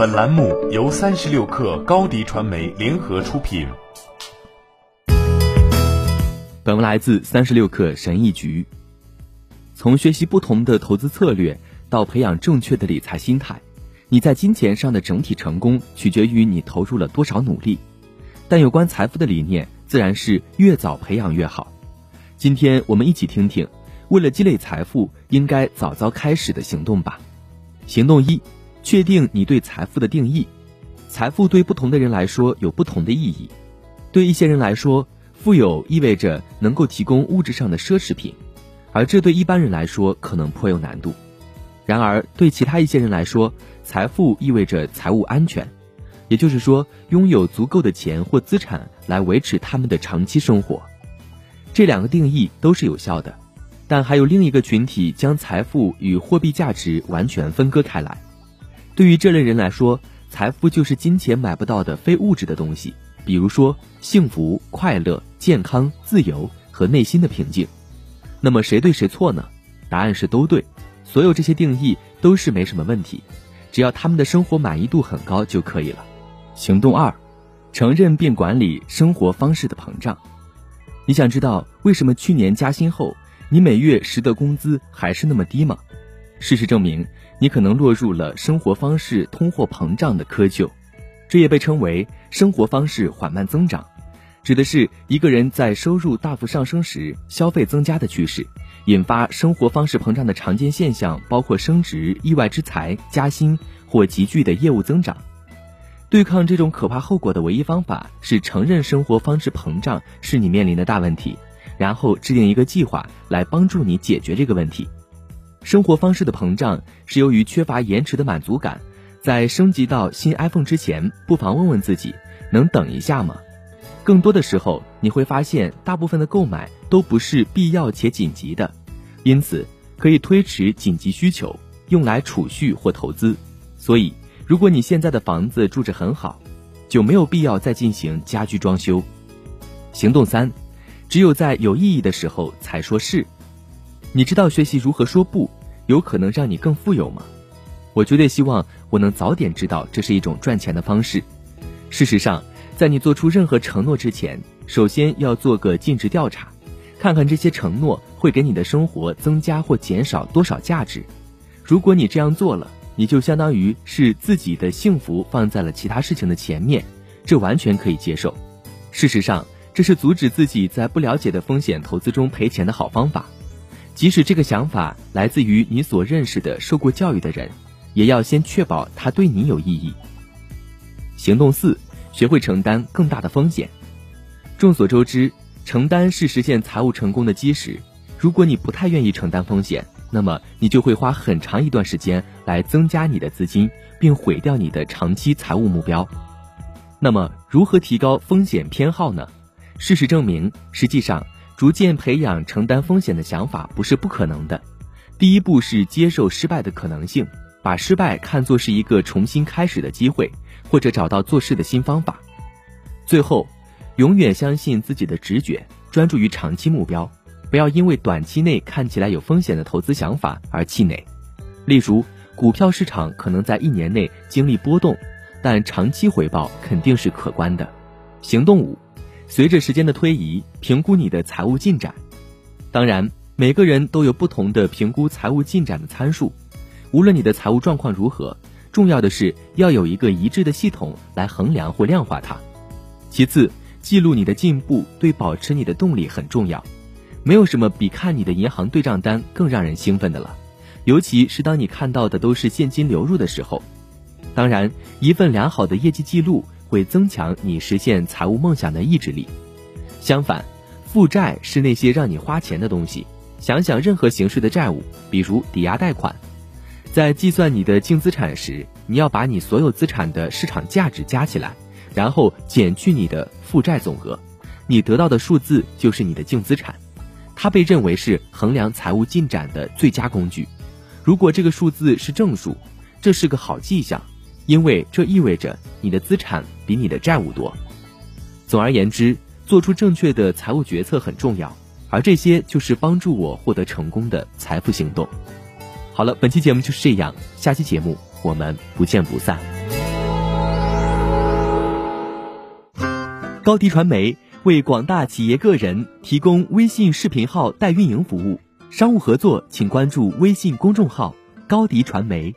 本栏目由三十六氪高低传媒联合出品。本文来自三十六氪神译局。从学习不同的投资策略到培养正确的理财心态，你在金钱上的整体成功取决于你投入了多少努力。但有关财富的理念，自然是越早培养越好。今天我们一起听听，为了积累财富，应该早早开始的行动吧。行动一，确定你对财富的定义。财富对不同的人来说有不同的意义。对一些人来说，富有意味着能够提供物质上的奢侈品，而这对一般人来说可能颇有难度。然而，对其他一些人来说，财富意味着财务安全，也就是说，拥有足够的钱或资产来维持他们的长期生活。这两个定义都是有效的。但还有另一个群体将财富与货币价值完全分割开来。对于这类人来说，财富就是金钱买不到的非物质的东西，比如说幸福、快乐、健康、自由和内心的平静。那么谁对谁错呢？答案是都对。所有这些定义都是没什么问题，只要他们的生活满意度很高就可以了。行动二，承认并管理生活方式的膨胀。你想知道为什么去年加薪后？你每月实得工资还是那么低吗？事实证明，你可能落入了生活方式通货膨胀的窠臼，这也被称为生活方式缓慢增长，指的是一个人在收入大幅上升时消费增加的趋势，引发生活方式膨胀的常见现象包括升职、意外之财、加薪或急剧的业务增长。对抗这种可怕后果的唯一方法是承认生活方式膨胀是你面临的大问题。然后制定一个计划来帮助你解决这个问题。生活方式的膨胀是由于缺乏延迟的满足感。在升级到新 iPhone 之前，不妨问问自己，能等一下吗？更多的时候，你会发现大部分的购买都不是必要且紧急的，因此可以推迟紧急需求，用来储蓄或投资。所以，如果你现在的房子住着很好，就没有必要再进行家居装修。行动三。只有在有意义的时候才说是。你知道学习如何说不，有可能让你更富有吗？我绝对希望我能早点知道这是一种赚钱的方式。事实上，在你做出任何承诺之前，首先要做个尽职调查，看看这些承诺会给你的生活增加或减少多少价值。如果你这样做了，你就相当于是自己的幸福放在了其他事情的前面，这完全可以接受。事实上。这是阻止自己在不了解的风险投资中赔钱的好方法，即使这个想法来自于你所认识的受过教育的人，也要先确保他对你有意义。行动四：学会承担更大的风险。众所周知，承担是实现财务成功的基石。如果你不太愿意承担风险，那么你就会花很长一段时间来增加你的资金，并毁掉你的长期财务目标。那么，如何提高风险偏好呢？事实证明，实际上逐渐培养承担风险的想法不是不可能的。第一步是接受失败的可能性，把失败看作是一个重新开始的机会，或者找到做事的新方法。最后，永远相信自己的直觉，专注于长期目标，不要因为短期内看起来有风险的投资想法而气馁。例如，股票市场可能在一年内经历波动，但长期回报肯定是可观的。行动五。随着时间的推移，评估你的财务进展。当然，每个人都有不同的评估财务进展的参数。无论你的财务状况如何，重要的是要有一个一致的系统来衡量或量化它。其次，记录你的进步对保持你的动力很重要。没有什么比看你的银行对账单更让人兴奋的了，尤其是当你看到的都是现金流入的时候。当然，一份良好的业绩记录。会增强你实现财务梦想的意志力。相反，负债是那些让你花钱的东西。想想任何形式的债务，比如抵押贷款，在计算你的净资产时，你要把你所有资产的市场价值加起来，然后减去你的负债总额，你得到的数字就是你的净资产。它被认为是衡量财务进展的最佳工具。如果这个数字是正数，这是个好迹象。因为这意味着你的资产比你的债务多。总而言之做出正确的财务决策很重要而这些就是帮助我获得成功的财富行动。好了本期节目就是这样下期节目我们不见不散。高迪传媒为广大企业个人提供微信视频号代运营服务商务合作请关注微信公众号高迪传媒。